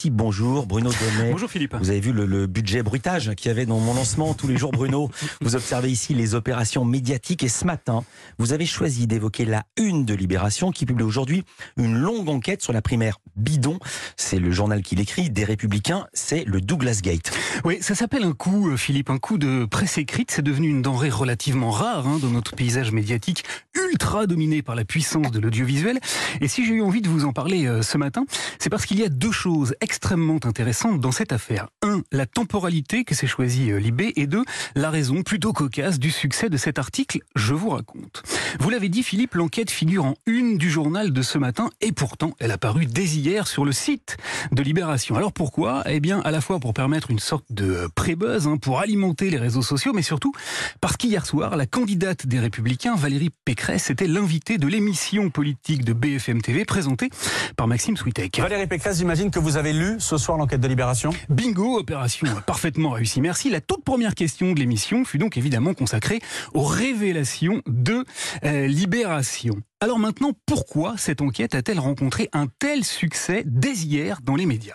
petit bonjour. Bruno Donnet. Bonjour Philippe. Vous avez vu le, le budget bruitage qu'il y avait dans mon lancement tous les jours, Bruno. vous observez ici les opérations médiatiques et ce matin, vous avez choisi d'évoquer la une de Libération qui publie aujourd'hui une longue enquête sur la primaire bidon. C'est le journal qui l'écrit, des Républicains, c'est le Douglas Gate. Oui, ça s'appelle un coup, euh, Philippe, un coup de presse écrite. C'est devenu une denrée relativement rare hein, dans notre paysage médiatique, ultra dominé par la puissance de l'audiovisuel. Et si j'ai eu envie de vous en parler euh, ce matin, c'est parce qu'il y a deux choses extrêmement intéressantes dans cette affaire. Un, la temporalité que s'est choisi euh, Libé, et deux, la raison plutôt cocasse du succès de cet article. Je vous raconte. Vous l'avez dit, Philippe, l'enquête figure en une du journal de ce matin, et pourtant, elle a paru dès hier sur le site de Libération. Alors pourquoi? Eh bien, à la fois pour permettre une sorte de pré-buzz, hein, pour alimenter les réseaux sociaux, mais surtout parce qu'hier soir, la candidate des Républicains, Valérie Pécresse, était l'invitée de l'émission politique de BFM TV présentée par Maxime Switek. Valérie Pécresse, j'imagine que vous avez lu ce soir l'enquête de Libération? Bingo, opération parfaitement réussie. Merci. La toute première question de l'émission fut donc évidemment consacrée aux révélations de euh, Libération. Alors maintenant, pourquoi cette enquête a-t-elle rencontré un tel succès dès hier dans les médias?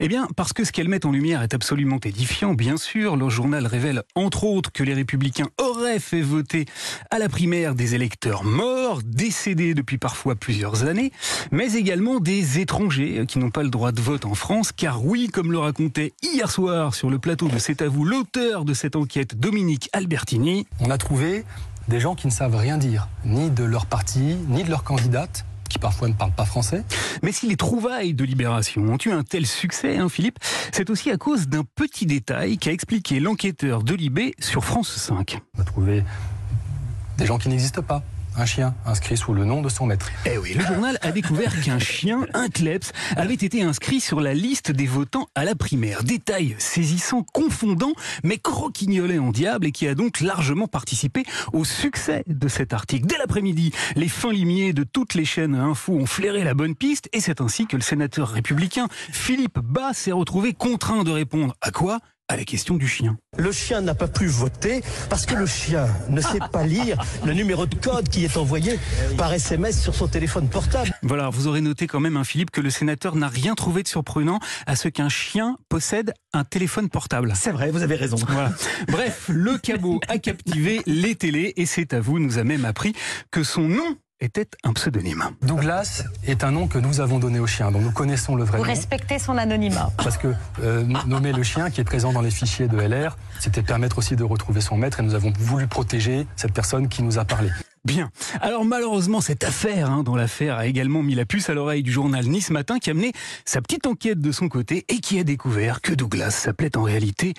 Eh bien, parce que ce qu'elle met en lumière est absolument édifiant, bien sûr. Le journal révèle, entre autres, que les républicains auraient fait voter à la primaire des électeurs morts, décédés depuis parfois plusieurs années, mais également des étrangers qui n'ont pas le droit de vote en France, car oui, comme le racontait hier soir sur le plateau de C'est à vous l'auteur de cette enquête, Dominique Albertini. On a trouvé des gens qui ne savent rien dire, ni de leur parti, ni de leur candidate qui parfois ne parlent pas français. Mais si les trouvailles de Libération ont eu un tel succès, hein, Philippe, c'est aussi à cause d'un petit détail qu'a expliqué l'enquêteur de Libé sur France 5. On a trouvé des gens qui n'existent pas. Un chien inscrit sous le nom de son maître. Eh oui, le journal a découvert qu'un chien, un kleps, avait été inscrit sur la liste des votants à la primaire. Détail saisissant, confondant, mais croquignolet en diable et qui a donc largement participé au succès de cet article. Dès l'après-midi, les fins limiers de toutes les chaînes info ont flairé la bonne piste et c'est ainsi que le sénateur républicain Philippe Bas s'est retrouvé contraint de répondre à quoi? À la question du chien. Le chien n'a pas pu voter parce que le chien ne sait pas lire le numéro de code qui est envoyé par SMS sur son téléphone portable. Voilà, vous aurez noté quand même, un Philippe, que le sénateur n'a rien trouvé de surprenant à ce qu'un chien possède un téléphone portable. C'est vrai, vous avez raison. Voilà. Bref, le cabot a captivé les télés et c'est à vous, nous a même appris que son nom était un pseudonyme. Douglas est un nom que nous avons donné au chien, donc nous connaissons le vrai Vous nom. respectez son anonymat. Parce que euh, nommer le chien qui est présent dans les fichiers de LR, c'était permettre aussi de retrouver son maître et nous avons voulu protéger cette personne qui nous a parlé. Bien. Alors malheureusement, cette affaire, hein, dans l'affaire, a également mis la puce à l'oreille du journal Nice Matin qui a mené sa petite enquête de son côté et qui a découvert que Douglas s'appelait en réalité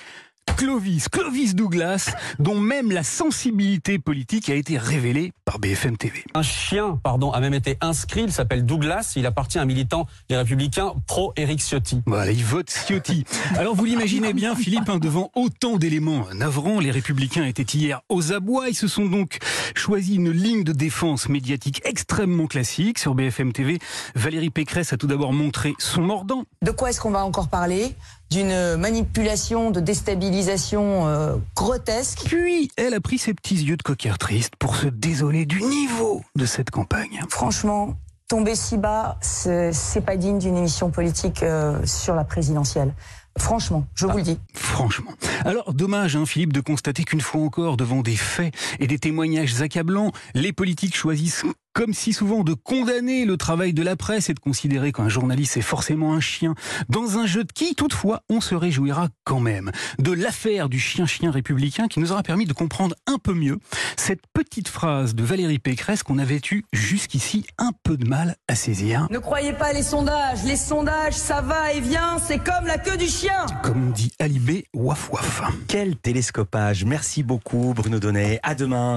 Clovis, Clovis Douglas, dont même la sensibilité politique a été révélée par BFM TV. Un chien, pardon, a même été inscrit. Il s'appelle Douglas. Il appartient à un militant des Républicains pro-Éric Ciotti. Voilà, il vote Ciotti. Alors vous l'imaginez bien, Philippe, hein, devant autant d'éléments navrants, les Républicains étaient hier aux abois. Ils se sont donc choisi une ligne de défense médiatique extrêmement classique. Sur BFM TV, Valérie Pécresse a tout d'abord montré son mordant. De quoi est-ce qu'on va encore parler? D'une manipulation, de déstabilisation euh, grotesque. Puis, elle a pris ses petits yeux de coquère triste pour se désoler du niveau de cette campagne. Franchement, tomber si bas, c'est pas digne d'une émission politique euh, sur la présidentielle. Franchement, je vous le dis. Franchement. Alors, dommage, hein, Philippe, de constater qu'une fois encore, devant des faits et des témoignages accablants, les politiques choisissent, comme si souvent, de condamner le travail de la presse et de considérer qu'un journaliste est forcément un chien, dans un jeu de qui, toutefois, on se réjouira quand même de l'affaire du chien-chien républicain qui nous aura permis de comprendre un peu mieux cette petite phrase de Valérie Pécresse qu'on avait eu jusqu'ici un peu de mal à saisir. Ne croyez pas les sondages. Les sondages, ça va et vient. C'est comme la queue du chien. Comme dit Alibé, waf waf. Quel télescopage. Merci beaucoup, Bruno Donnet. À demain.